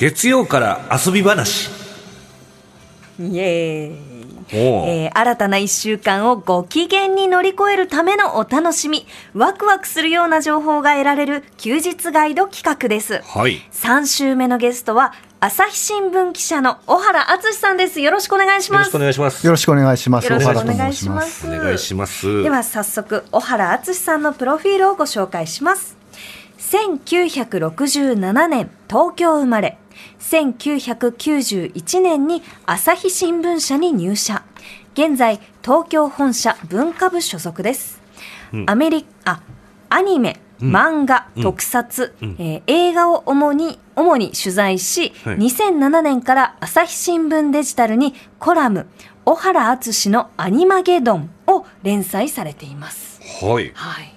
月曜から遊び話。イエーイえー新たな1週間をご機嫌に乗り越えるためのお楽しみ。ワクワクするような情報が得られる休日ガイド企画です。はい。3週目のゲストは朝日新聞記者の小原敦さんです。よろしくお願いしよろしますくお願いします。よろしくお願いします。よろしくお小原と願い申しま。します。すお願いします。では早速小原敦さんのプロフィールをご紹介します。1967年東京生まれ1991年に朝日新聞社に入社現在東京本社文化部所属です、アメリあアニメ漫画、特撮、えー映画を主に主に取材し、はい。2007年から朝日新聞デジタルにコラム「小原敦のアニマゲドン」を連載されています。はい。はい、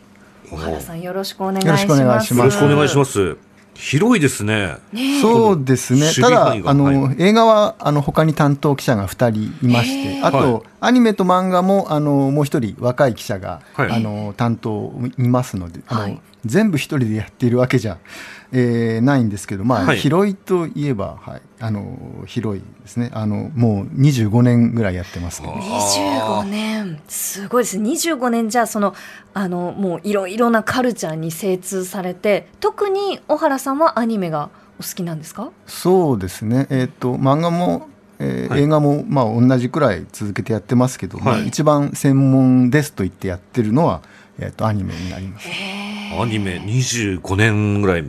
お小原さんよろしくお願いします。よろしくお願いします広いですね。そうですね。守ただあの、は映画はあの他に担当記者が2人いまして、あと、はいアニメと漫画もあのもう一人若い記者が、はい。あの担当いますので、あのはい。全部一人でやっているわけじゃ、えーないんですけど、まあ、はい。広いといえば、はい、あの広いですね。あのもう25年ぐらいやってますけど。25年。すごいです。25年じゃあそのあのもういろいろなカルチャーに精通されて特に小原さんはアニメがお好きなんですか？そうですね、えー、と漫画も、えーはい。映画も、まあ、同じくらい続けてやってますけど、まあはい一番専門ですと言ってやってるのは、えー、とアニメになります。アニメ25年ぐらい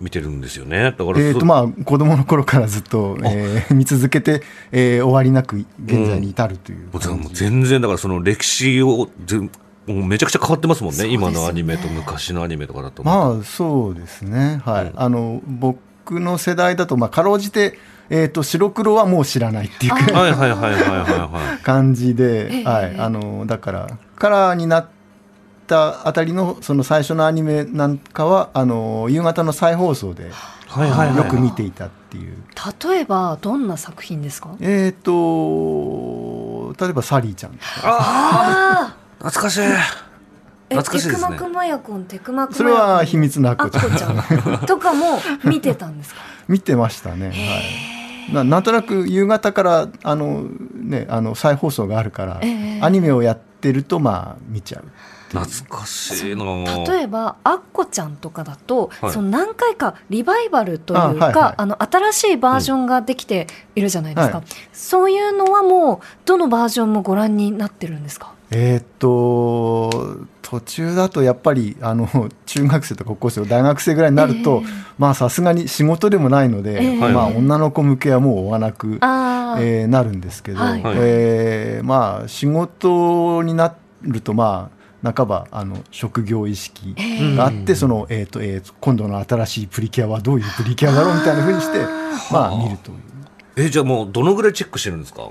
見てるんですよね。だからえーとまあ、子供の頃からずっと、えー 見続けて、えー終わりなく現在に至るというもう感じ、全然だからその歴史をぜもうめちゃくちゃ変わってますもんねね。今のアニメと昔のアニメとかだと。まあそうですね、はい。うん。あの僕の世代だと、まあ、かろうじて、えー、と白黒はもう知らないっていうくらいはいはいはいはいはいはい。感じで、ええ。はい、あのだからカラーになったあたりのその最初のアニメなんかはあの夕方の再放送ではいはいはい。よく見ていたっていう。例えばどんな作品ですか？えっ、と例えばサリーちゃん。とかあ懐かしい。あ懐かしいですね。テクマクマヤコンテクマクマそれは秘密のアッあコちゃんこちゃんとかも見てたんですか？見てましたね。はい。ななんとなく夕方からあの、ね、あの再放送があるから、ええ。アニメをやってるとまあ見ちゃう懐かしいな例えば「アッコちゃん」とかだと、はい。その何回かリバイバルというかあ、あはいはい。の新しいバージョンができているじゃないですか、はい。そういうのはもうどのバージョンもご覧になってるんですか？えーっと途中だとやっぱりあの 中学生とか高校生大学生ぐらいになると、ええ。まあさすがに仕事でもないので、ええ。まあ、はい女の子向けはもう追わなく、あー、えーなるんですけど、はい。えーまあ仕事になるとまあ半ばあの職業意識があって、うんその、えーとえー今度の新しいプリキュアはどういうプリキュアだろうみたいなふうにしてまあ見るという。えじゃあもうどのぐらいチェックしてるんですか？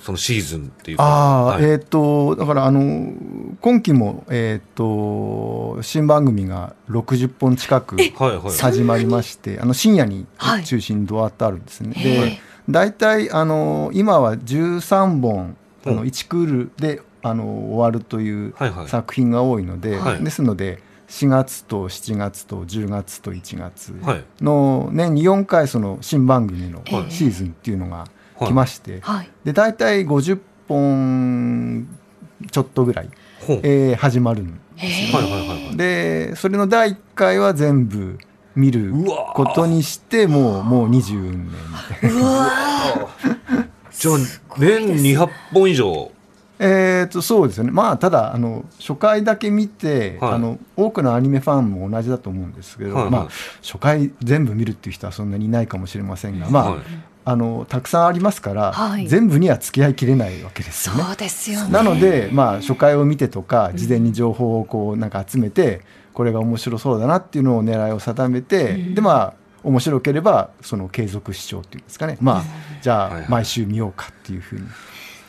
そのシーズンっていうか。ああ、はい。えっ、とだからあの今期もえっ、と新番組が60本近くはいはい。始まりまして、あの深夜にはい中心にドアってあるんですね。へえで大体あの今は13本あうん。の1クールであの終わるというはいはい。作品が多いので、はい。ですので4月と7月と10月と1月はい。の年に4回その新番組のはい。シーズンっていうのが来まして、はい。で大体50本ちょっとぐらい、えー始まるんへえはいはいはいはい。でそれの第1回は全部見ることにしてもうもう20年みたいな。じゃあ年200本以上えー、とそうですよね。まあただあの初回だけ見て、はい。あの多くのアニメファンも同じだと思うんですけど、はいはい。まあ、初回全部見るっていう人はそんなにいないかもしれませんが、まあはい。あのたくさんありますから、はい。全部には付き合いきれないわけですよね。そうですよね。なので、まあ、初回を見てとか事前に情報をこうなんか集めて、これが面白そうだなっていうのを狙いを定めて、うん。でまあ面白ければその継続視聴っていうんですかね。まあじゃあ毎週見ようかっていうふうに、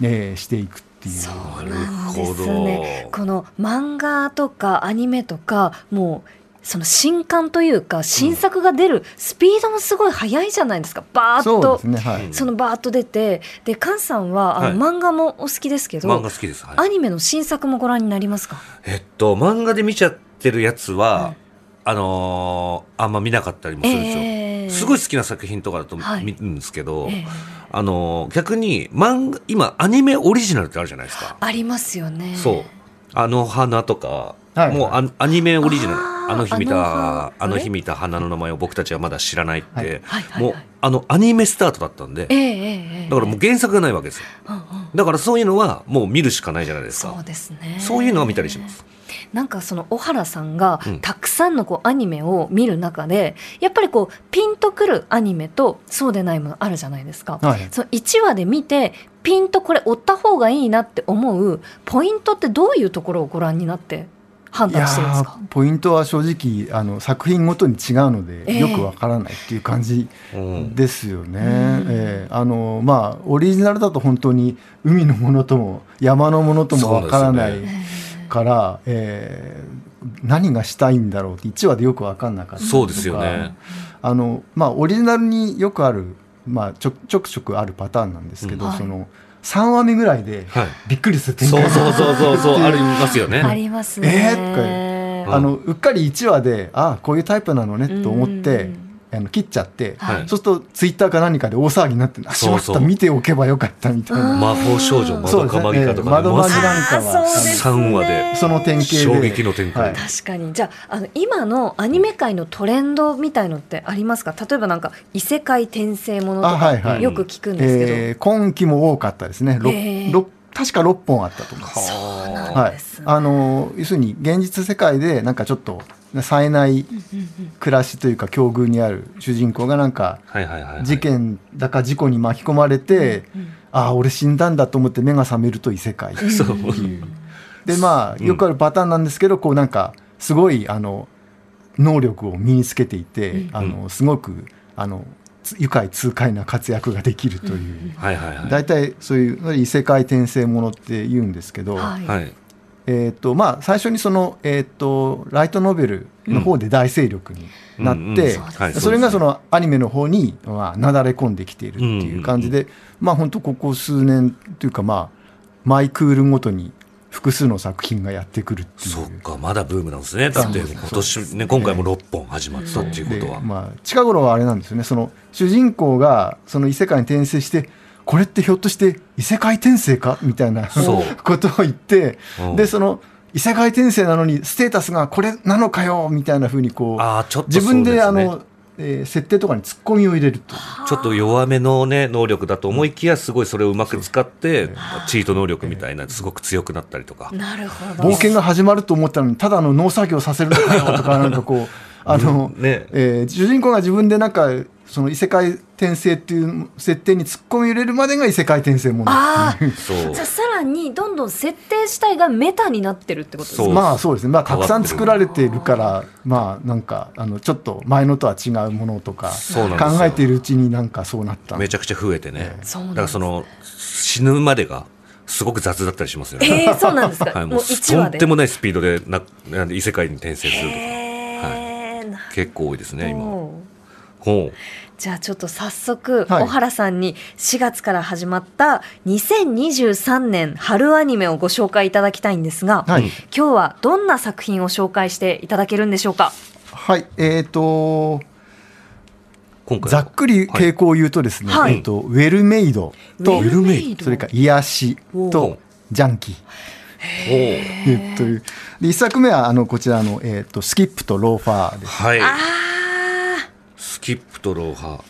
えーしていくっていう。そうななんでするほどね。この漫画とかアニメとかもうその新刊というか新作が出るスピードもすごい速いじゃないですか。バーッそうとですねはい、うんそのバーッと出て。で菅さんはあの、はい。漫画もお好きですけど漫画好きです、はい。アニメの新作もご覧になりますか？えっと漫画で見ちゃってるやつは、はい。あのーあんま見なかったりもするんですよ、ええすごい好きな作品とかだとはい。見るんですけど、ええ。あの逆に漫画今アニメオリジナルってあるじゃないですか、ありますよね。そう。あの花とか、はい。もうアアニメオリジナル。あの日見あの花。たあの日見た花の名前を僕たちはまだ知らないって、はい。はいはいはい。もうあのアニメスタートだったんで、ええええええ。だからもう原作がないわけですよ。うんうん。だからそういうのはもう見るしかないじゃないですか。そうですね。そういうのは見たりしますなんかその小原さんがうん。たくさんのこうアニメを見る中でやっぱりこうピンとくるアニメとそうでないものあるじゃないですか。はい。その1話で見てピンとこれ追った方がいいなって思うポイントってどういうところをご覧になって判断してるんですか？ーポイントは正直あの作品ごとに違うので、ええ。よくわからないっていう感じうん。ですよね。ん。ええ。あのまあオリジナルだと本当に海のものとも山のものともわからないそうですよから、えー何がしたいんだろうって1話でよく分かんなかったりとか。そうですよね。あの、まあ、オリジナルによくある、まあ、ちょちょくちょくあるパターンなんですけど、うん。はいその3話目ぐらいではい。びっくりする展開そうそうそうそうそう ありますよあねりますね。えあのうっかり1話でああこういうタイプなのねと思ってうんあの切っちゃって、はい。そうするとツイッターか何かで大騒ぎになってあしまそうそう。った。見ておけばよかったみたいな。魔法少女まどかマギカとかね。ええ窓マギまなんかは。あーそうですね3話で。その典型で。衝撃の展開。はい。確かに。じゃああの今のアニメ界のトレンドみたいのってありますか？例えばなんか異世界転生ものとあはいはい。かよく聞くんですけど、えー今期も多かったですね、ろへー。ろ確か6本あったと思います。そうなんはい。ですね、あの要するに現実世界でなんかちょっと冴えない暮らしというか境遇にある主人公がなんかはいはいはいはい。事件だか事故に巻き込まれて、ああ俺死んだんだと思って目が覚めると異世界って そう。いう。でまあよくあるパターンなんですけど、こうなんかすごいあの能力を身につけていて、うん。あのすごくあのつ愉快痛快な活躍ができるという。はいはいはい。大体そういう異世界転生ものって言うんですけど、はい。はい。えーとまあ、最初にその、えー、とライトノベルの方で大勢力になって、うんうん。はい。それがそのアニメの方に、まあ、なだれ込んできているっていう感じで、まあ本当ここ数年というかまあマイクールごとに複数の作品がやってくるっていう。そっかまだブームなんですね。だって今年ね今回も6本始まったっていうことは。でまあ、近頃はあれなんですよね。その主人公がその異世界に転生してこれってひょっとして異世界転生かみたいなことを言って、うん。でその異世界転生なのにステータスがこれなのかよみたいなふうにこうああちょっと自分であの、えー設定とかに突っ込みを入れると。ちょっと弱めのね能力だと思いきやすごいそれをうまく使ってチート能力みたいなすごく強くなったりとか。なるほど。冒険が始まると思ったのにただの農作業させるのかよとかなんかこうあの、ね。えー主人公が自分でなんかその異世界転生っていう設定に突っ込み入れるまでが異世界転生もの。ああ そう。じゃあにどんどん設定自体がメタになってるってことですそう。ねまあそうですね、まあ、たくさん作られているからまあなんかあのちょっと前のとは違うものとかそうなんですよ。考えているうちになんかそうなった。めちゃくちゃ増えてね。そうなんですだからその死ぬまでがすごく雑だったりしますよね。えー、そうなんですか、はい、もうもう1話で。とんでもないスピードでななんで異世界に転生するとか。へーなる結構多いですね今。ほうじゃあちょっと早速、はい。小原さんに4月から始まった2023年春アニメをご紹介いただきたいんですが、はい、今日はどんな作品を紹介していただけるんでしょうか？はい、えっ、と今回ざっくり傾向を言うとですね、はい。えっとウェルメイドとウェルメイド？それから癒しおとジャンキー。ほえっという。で一作目はあのこちらの、えっとスキップとローファーうです。はいキップとローハ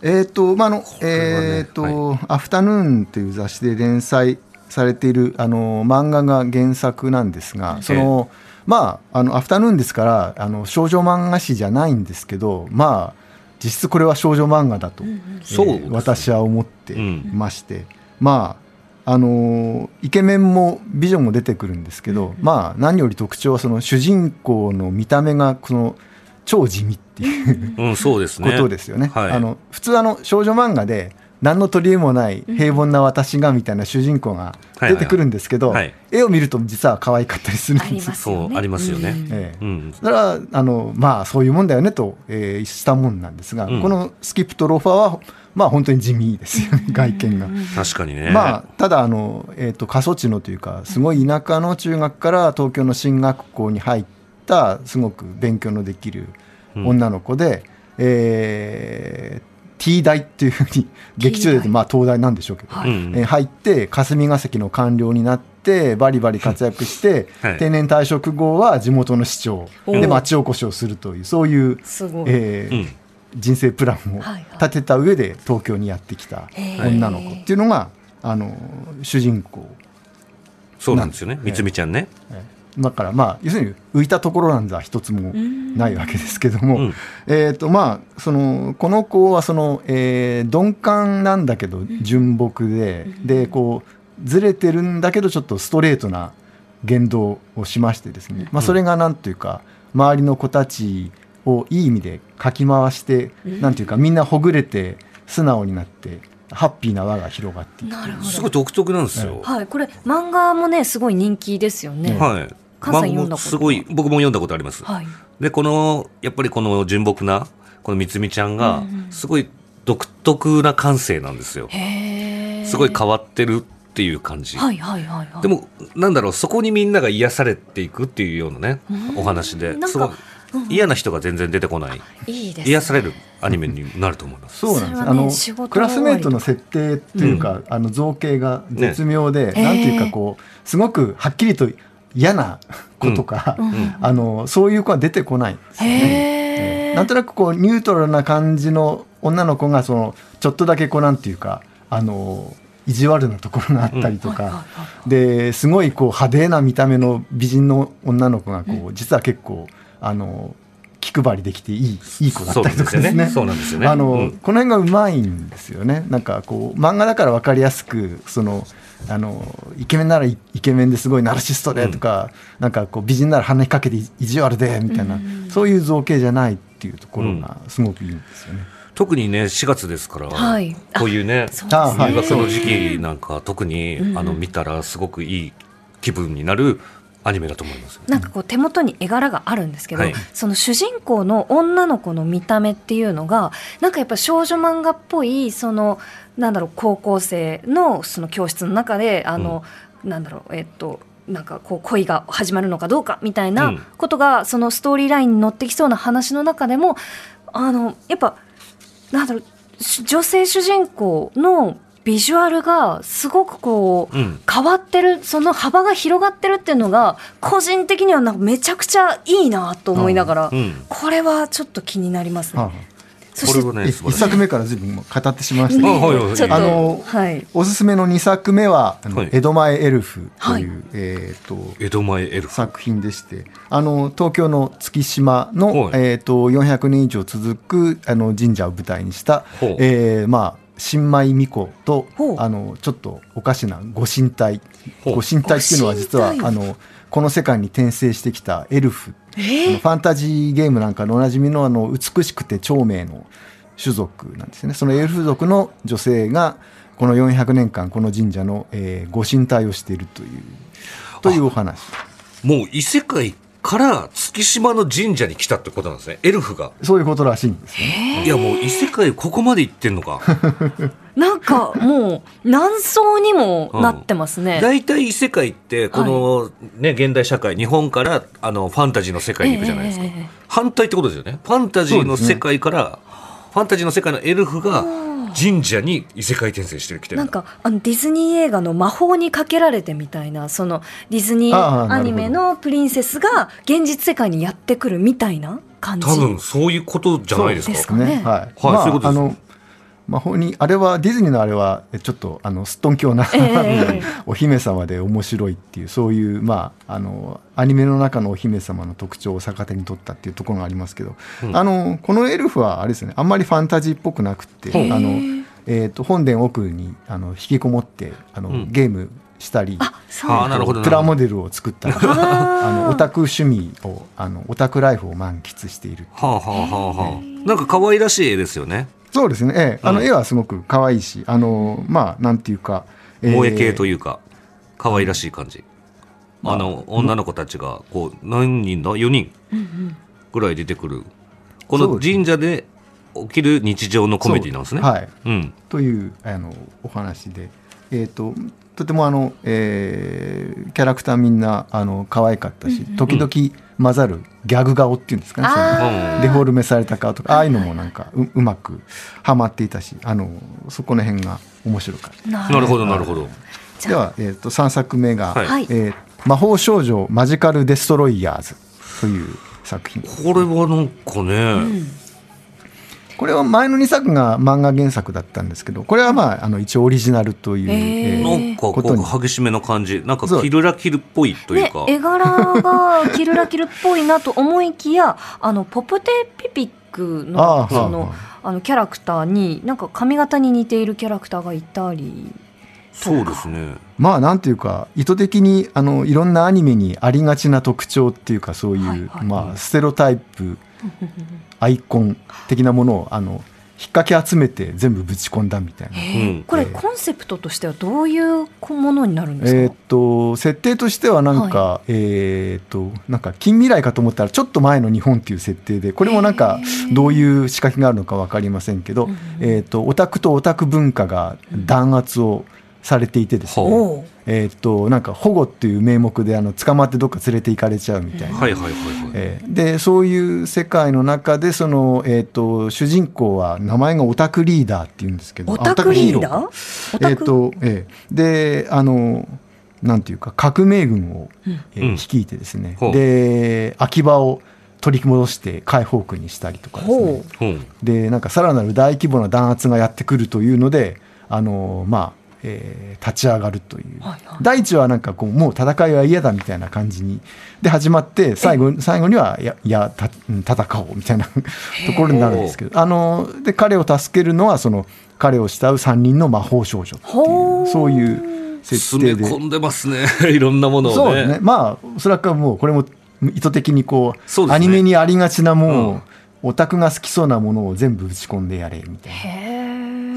えっとまああの、ねえっと、アフタヌーンという雑誌で連載されているあの漫画が原作なんですが、そのまああのアフタヌーンですからあの少女漫画誌じゃないんですけど、まあ実質これは少女漫画だと、うですね。私は思ってうんまして、まああのイケメンも美女も出てくるんですけど、まあ何より特徴はその主人公の見た目がこの超地味っていううんそうですこねとですよね。はい。あの普通あの少女漫画で何の取り柄もない平凡な私がみたいな主人公が出てくるんですけど、はい。はいはい絵を見ると実は可愛かったりするんありですますよね。そうありますよね。うんええ。うん。それはあのまあそういうもんだよねと、えーしたもんなんですが、うん。このスキップとローファーはまあ本当に地味ですよね外見が。確かにね。まあ、ただあの、えー、と過疎地のというかすごい田舎の中学から東京の進学校に入ったすごく勉強のできる女の子で、えー T 大っていうふうに劇中で言うとまあ東大なんでしょうけど、はい。うんえー入って霞が関の官僚になってバリバリ活躍して、はい。定年退職後は地元の市長で町おこしをするというそういう。えーうん。人生プランを立てた上で東京にやってきた女の子っていうのがあの主人公。そうなんですよね。みつみちゃんねだからまあ要するに浮いたところなんざ一つもないわけですけども、うん。えーとまあ、そのこの子はその、えー鈍感なんだけど純朴で、でこうずれてるんだけどちょっとストレートな言動をしましてですね、まあ、それがなんというか周りの子たちをいい意味でかき回して、なんていうかみんなほぐれて素直になってハッピーな輪が広がっていく。すごい独特なんですよ。はい、これ漫画もねすごい人気ですよね。はい関西読んだことすごい僕も読んだことあります。はい。でこのやっぱりこの純朴なこのみつみちゃんがすごい独特な感性なんですよ。へえ。すごい変わってるっていう感じ、はいはいはいはい。でもなんだろうそこにみんなが癒されていくっていうようなねお話ですごい嫌な人が全然出てこないいいね。癒されるアニメになると思います。そうなんです、ねあのクラスメートの設定っていうか、あの造形が絶妙で、ねなんていうかこうすごくはっきりと嫌な子とか、あのそういう子は出てこないんですよね。なんとなくこうニュートラルな感じの女の子がそのちょっとだけこうなんていうかあの意地悪なところがあったりとか。はですごいこう派手な見た目の美人の女の子がこう実は結構あの気配りできていいいい子だったりとかですね。そうなんですよね。あの、うん。この辺がうまいんですよね。なんかこう漫画だから分かりやすくそのあのイケメンならイイケメンですごいナルシストでとか、なんかこう美人なら鼻にかけて意地悪でみたいな、そういう造形じゃないっていうところがすごくいいんですよね。特にね4月ですから、はい。あこういうねそうですね。あはい入学の時期なんか特に、あの見たらすごくいい気分になるアニメだと思いますよ。なんかこう手元に絵柄があるんですけど、はい。その主人公の女の子の見た目っていうのがなんかやっぱ少女漫画っぽいそのなんだろう高校生のその教室の中であの、なんだろうえっとなんかこう恋が始まるのかどうかみたいうん。なことがそのストーリーラインに乗ってきそうな話の中でもあのやっぱなんだろうし女性主人公のビジュアルがすごくこう、うん。変わってるその幅が広がってるっていうのが個人的にはなんかめちゃくちゃいいなと思いながら、うん。これはちょっと気になりますね。はあそね素晴一らしい作目から随分語ってしまいましたけど、あのはい。おすすめの2作目は「あのはい。江戸前エルフ」という、はい。えー、と江戸前エルフ。作品でしてあの東京の月島の、はい。えー、と400年以上続くあの神社を舞台にしたえーまあ、新米巫女とあのちょっとおかしなご神体。ほう。ご神体っていうのは実はあのこの世界に転生してきたエルフあのファンタジーゲームなんかのおなじみのあの美しくて長命の種族なんですよね。そのエルフ族の女性がこの400年間この神社の、えーご神体をしているというというお話。もう異世界から月島の神社に来たってことなんですね。エルフが。そういうことらしいんですよね。いやもう異世界ここまで行ってんのか。なんかもう何層にもなってますね。大体異世界ってこの、ね現代社会日本からあのファンタジーの世界に行くじゃないですか、ええ反対ってことですよね。ファンタジーの世界から、ファンタジーの世界のエルフが神社に異世界転生してきてるなんかあのディズニー映画の魔法にかけられてみたいなそのディズニーアニメのプリンセスが現実世界にやってくるみたいな感じ。多分そういうことじゃないですか。ですかね。はい。はいまあそういうことですあの魔法にあれはディズニーのあれはえちょっとあのすっとんきょうな、ええ お姫様で面白いっていうそういうまああのアニメの中のお姫様の特徴を逆手に取ったっていうところがありますけど、うん。あのこのエルフはあれですねあんまりファンタジーっぽくなくてへえあの、え。ー、と本殿奥にあの引きこもってあの、うん。ゲームしたり。あそう。ああなるほどプラモデルを作ったり あのオタク趣味をあのオタクライフを満喫しているはあはあはあはあ。なんか可愛らしい絵ですよねそうですね、ええ、あのうん絵はすごく可愛いし、あのまあなんていうか、えー萌え系というか可愛らしい感じ、まああの女の子たちがこう何人だ？4人。ぐらい出てくる。この神社で起きる日常のコメディなんですね。はい、うん。というあのお話で、えー、ととてもあの、えーキャラクターみんなあの可愛かったし、時々混ざるギャグ顔っていうんですかね、デフォルメされた顔とかああいうのもなんかううまくはまっていたしあのそこの辺が面白かった。ななるほどなるほど。じゃあでは、えー、と3作目が、はい。はい。えー魔法少女マジカル・デストロイヤーズ」という作品これはなんかね、これは前の2作が漫画原作だったんですけどこれはまああの一応オリジナルという、えー。なんかここと激しめの感じなんかキルラキルっぽいというねか、、絵柄がキルラキルっぽいなと思いきやあのポプテピピックのそのはあのキャラクターになんか髪型に似ているキャラクターがいたりそうですねまあなんていうか意図的にあのいろんなアニメにありがちな特徴っていうかそういう、はいはいまあ、ステロタイプアイコン的なものをあの引っ掛け集めて全部ぶち込んだみたいな。うん。これコンセプトとしてはどういうものになるんですか、えーっと設定としてはなんか、えーっとなんか近未来かと思ったらちょっと前の日本っていう設定でこれもなんかどういう仕掛けがあるのか分かりませんけど、えーっとオタクとオタク文化が弾圧をされていてですね、うえーっとなんか保護っていう名目であの捕まってどっか連れて行かれちゃうみたいな。はいはいはいはい、えーでそういう世界の中でその、えー、と主人公は名前がオタクリーダーっていうんですけど。オタクリーダあーオえータク、とえーであのなんていうか革命軍を、えーうん。率いてですね、ほう。で秋葉を取り戻して解放区にしたりとかですね。ほう。う。んでなんかさらなる大規模な弾圧がやってくるというのであのまあえー立ち上がるという、はいはい。第一はなんかこうもう戦いは嫌だみたいな感じに。で始まって最後最後にはいやいやたうん戦おうみたいなところになるんですけど。あので彼を助けるのはその彼を慕う3人の魔法少女っていうそういう設定で。詰め込んでますね。いろんなものをね。そうね。まあおそらくはもうこれも意図的にこうね。アニメにありがちなものを、うん。オタクが好きそうなものを全部打ち込んでやれみたいな。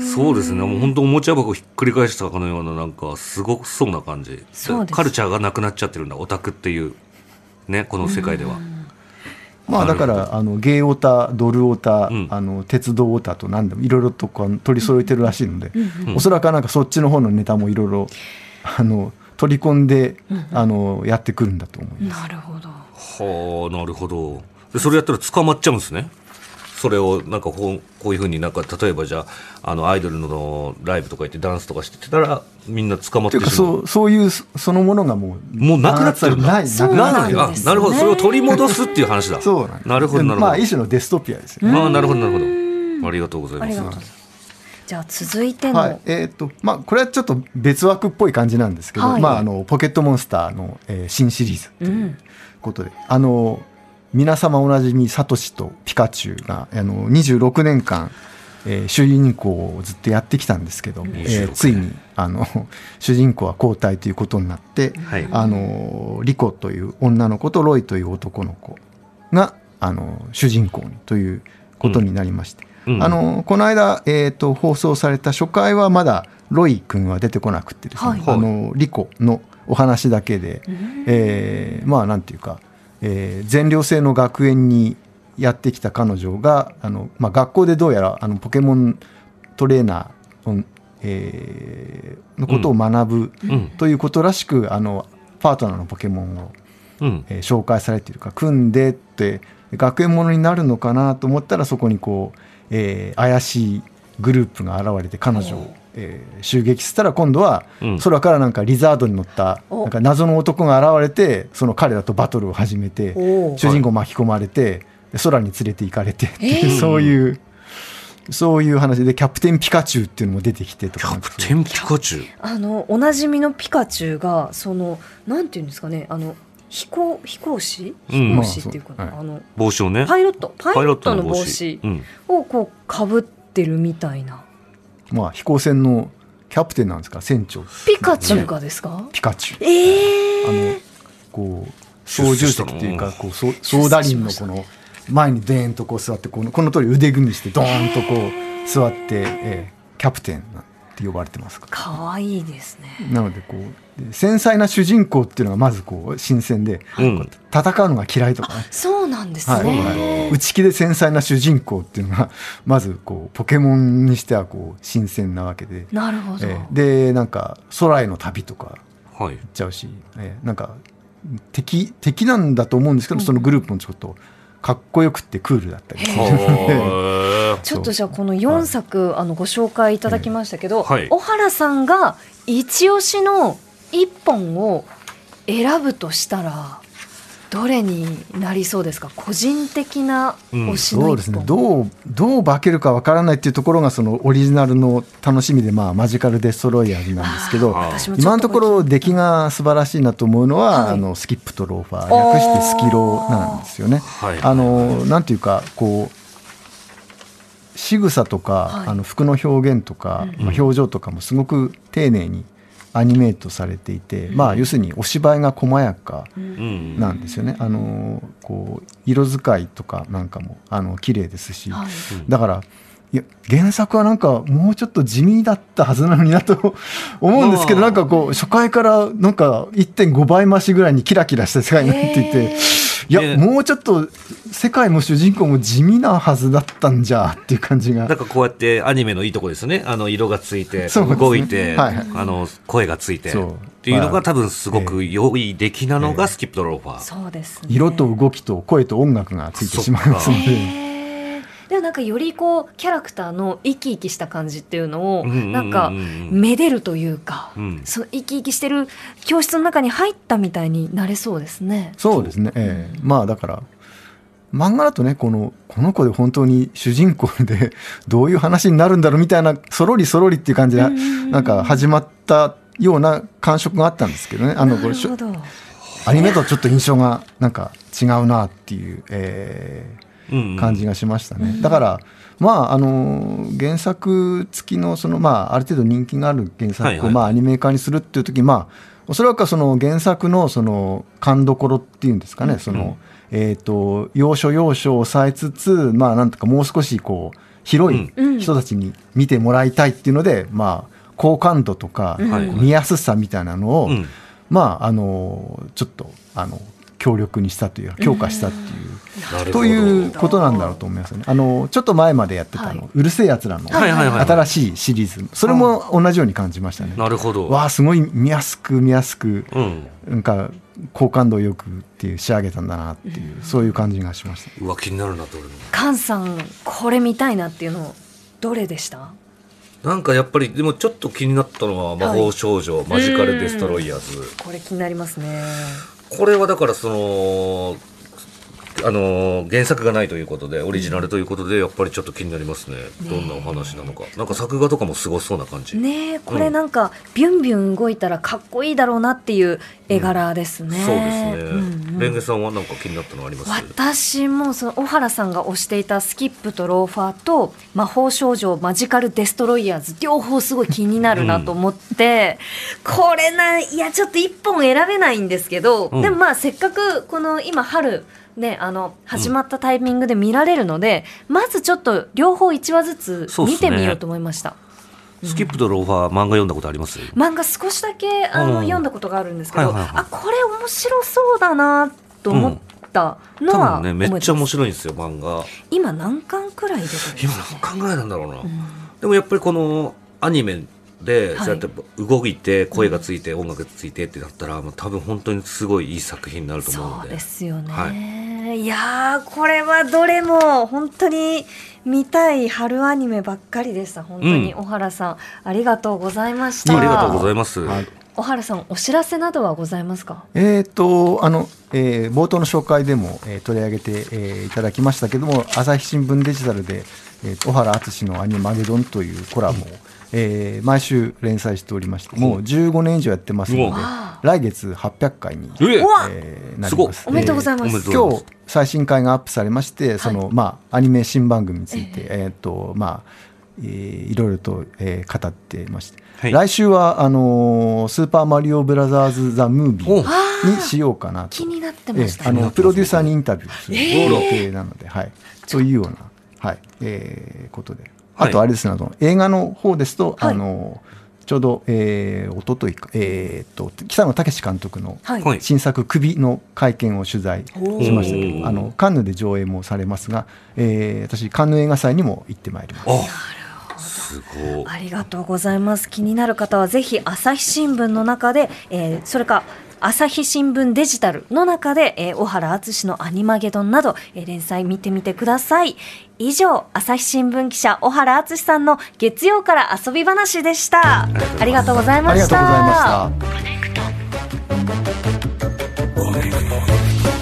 そうですね。もう本当おもちゃ箱ひっくり返したかのようななんかすごくそうな感じ。そうです。カルチャーがなくなっちゃってるんだ。オタクっていう。ねこの世界では。まあだからあのゲーオタドルオタ、うん。あの鉄道オタと何でもいろいろとこう取り揃えてるらしいので、うんおそらくはなんかそっちの方のネタもいろいろあの取り込んで、あのやってくるんだと思います。なるほど。はあなるほど。でそれやったら捕まっちゃうんですねそれをなんかこうこういうふうになんか例えばじゃああのアイドルのライブとか行ってダンスとかしてたらみんな捕まってしまうそうそういうそそのものがもうもうなくなってるんだ。ないなくなね。あなるほど。それを取り戻すっていう話だ。そうなんです。なるほどなるほど、まあ一種のデストピアですよね。ああなるほどなるほど。ありがとうございます。ありがとうございます。じゃあ続いての、はい。えーっとまあ、これはちょっと別枠っぽい感じなんですけど、はい。まあ、あのポケットモンスターの、えー新シリーズということで、あの皆様おなじみサトシとピカチュウがあの26年間、えー主人公をずっとやってきたんですけど、えー26ついにあの 主人公は交代ということになって、はい。あのリコという女の子とロイという男の子があの主人公にということになりまして、うん。あのこの間、えー、と放送された初回はまだロイ君は出てこなくてですね、はい。あのリコのお話だけで、えーまあなんていうか、えー全寮制の学園にやってきた彼女があの、まあ、学校でどうやらあのポケモントレーナーの,、えーのことを学ぶうん。ということらしく、あのパートナーのポケモンをうん。えー紹介されているか組んでって学園ものになるのかなと思ったらそこにこう、えー怪しいグループが現れて彼女を、えー襲撃したら今度はうん。空からなんかリザードに乗ったお。なんか謎の男が現れてその彼らとバトルを始めて主人公巻き込まれてで空に連れて行かれてっていうえー。そういうそういう話でキャプテンピカチュウっていうのも出てきてとキかャプテンピカチュウ？あのおなじみのピカチュウがそのなんていうんですかねあの飛行飛行士？うん。飛行士っていうかな、まああの帽子をね。パイロット？パイロットの帽子。うん。をこうかぶってるみたいなまあ飛行船のキャプテンなんですか船長。ピカチュウがですか、ピカチュウ。えあえのこう操縦席っていうかこうソソーダリンのこの前にデーンとこう座ってこのこの通り腕組みしてドーンとこう座って、えーキャプテンなって呼ばれてますから。かわいいですね。なのでこうで繊細な主人公っていうのがまずこう新鮮で、うん。戦うのが嫌いとかね。そうなんですはい。ね、内気で繊細な主人公っていうのが まずこうポケモンにしてはこう新鮮なわけで、なるほど、えーでなんか空への旅とかはい。行っちゃうし、えーなんか敵敵なんだと思うんですけど、そのグループもちょっとかっこよくってクールだったり、は ちょっとじゃあこの4作、あのご紹介いただきましたけど、はい。小原さんが一押しの1本を選ぶとしたらどれになりそうですか？個人的な推しのそうです1本、ね。どうどう化けるかわからないっていうところがそのオリジナルの楽しみで、まあ、マジカルデストロイヤーズなんですけど今のところ出来が素晴らしいなと思うのは、はい。あのスキップとローファー。略してスキローなんですよね。はい。あのなんていうかこう仕草とか、はい。あの服の表現とか、まあ、表情とかもすごく丁寧にアニメートされていて、まあ要するにお芝居が細やかうん。なんですよね。あのこう色使いとかなんかもあの綺麗ですし、はい。だからいや原作はなんかもうちょっと地味だったはずなのになと 思うんですけどまあ。なんかこう初回からなんか1.5倍増しぐらいにキラキラした世界になっていて。へいやねもうちょっと世界も主人公も地味なはずだったんじゃっていう感じが。なんかこうやってアニメのいいとこですね。あの色がついて、動いて、はいはい。あの声がついて、っていうのが多分すごく良い出来なのがスキップとローファー。そうですね。色と動きと声と音楽がついてしまいますので。でもなんかよりこうキャラクターの生き生きした感じっていうのをなんかめでるというか、うん。その生き生きしてる教室の中に入ったみたいになれそうですね。そうですね、ええ。まあだから漫画だとねこのこの子で本当に主人公で どういう話になるんだろうみたいなそろりそろりっていう感じでなんか始まったような感触があったんですけどね。あのこれしょなるほど。アニメとちょっと印象がなんか違うなっていう、えー感じがしましたね、だからまああの原作付きのそのまあある程度人気がある原作はいはい。をまあアニメ化にするっていう時まあおそらくはその原作のその勘どころっていうんですかね、そのえっ、と要所要所を抑えつつまあなんとかもう少しこう広いうん。人たちに見てもらいたいっていうので、まあ好感度とか見やすさみたいなのを、うん。まああのちょっとあの強力にしたというか強化したっていう。ということなんだろうと思いますよね。あのちょっと前までやってたあの、はうるせえやつらのはいはいはい新しいシリーズ、それも同じように感じましたね。なるほど。わあすごい見やすく見やすくうん。なんか好感度よくっていう仕上げたんだなっていう、そういう感じがしました。うわ、気になるなと俺も。カンさんこれ見たいなっていうのどれでした？なんかやっぱり、でもちょっと気になったのは、魔法少女、マジカルデストロイヤーズ。これ気になりますね。これはだからその、あの原作がないということでオリジナルということでやっぱりちょっと気になりますね。どんなお話なのか。なんか作画とかもすごそうな感じ、ねえこれなんかビュンビュン動いたらかっこいいだろうなっていう絵柄ですね。そうですね、うんうん。レンゲさんはなんか気になったのあります？私もその小原さんが推していたスキップとローファーと魔法少女マジカルデストロイヤーズ両方すごい気になるなと思って、これないやちょっと一本選べないんですけど、うん。でもまあせっかくこの今春ねあの始まったタイミングで見られるので、まずちょっと両方1話ずつ見てみようと思いました。スキップとローファー漫画読んだことあります？漫画少しだけあの、うん。読んだことがあるんですけど、はいはいはい。あこれ面白そうだなと思ったの多は分ねめっちゃ面い白いんですよ漫画。今何巻くらいです今か何考えなんだろうな、うん。でもやっぱりこのアニメではい。そうやって動いて声がついて音楽がついてってなったら、まあ多分本当にすごいいい作品になると思うのそうでですよね、、はい。やーこれはどれも本当に見たい春アニメばっかりでした本当に、うん。小原さんありがとうございました。ありがとうございます、はい。小原さんお知らせなどはございますか？えー、とあの、えー冒頭の紹介でも、えー取り上げて、えーいただきましたけども朝日新聞デジタルで、えー小原敦の「アニマゲドン」というコラムを、えー毎週連載しておりましてもう15年以上やってますので来月800回に、えーなります。おめでとうございます。おめでとうございます。今日最新回がアップされましてその、まあ、アニメ新番組について、えー。っとまあえーいろいろと、えー語ってまして、はい。来週はあのースーパーマリオブラザーズ・ザ・ムービおーにしようかなと。気になってえました、えあのプロデューサーにインタビューするええ予定なので、はい、そういうような、はい。えーことであとあれですね、あの映画の方ですと、はい。あのちょうど、えー、一昨日か、えー、と北野武監督のはい。はい。新作「首」の会見を取材しましたけおーどあのカンヌで上映もされますが、えー私カンヌ映画祭にも行ってまいります。あすごい。ありがとうございます。気になる方はぜひ朝日新聞の中で、えーそれか朝日新聞デジタルの中で、えー小原敦のアニマゲドンなど、えー連載見てみてください。以上、朝日新聞記者小原敦さんの月曜から遊び話でした。ありがとうございましりがとうございま。した。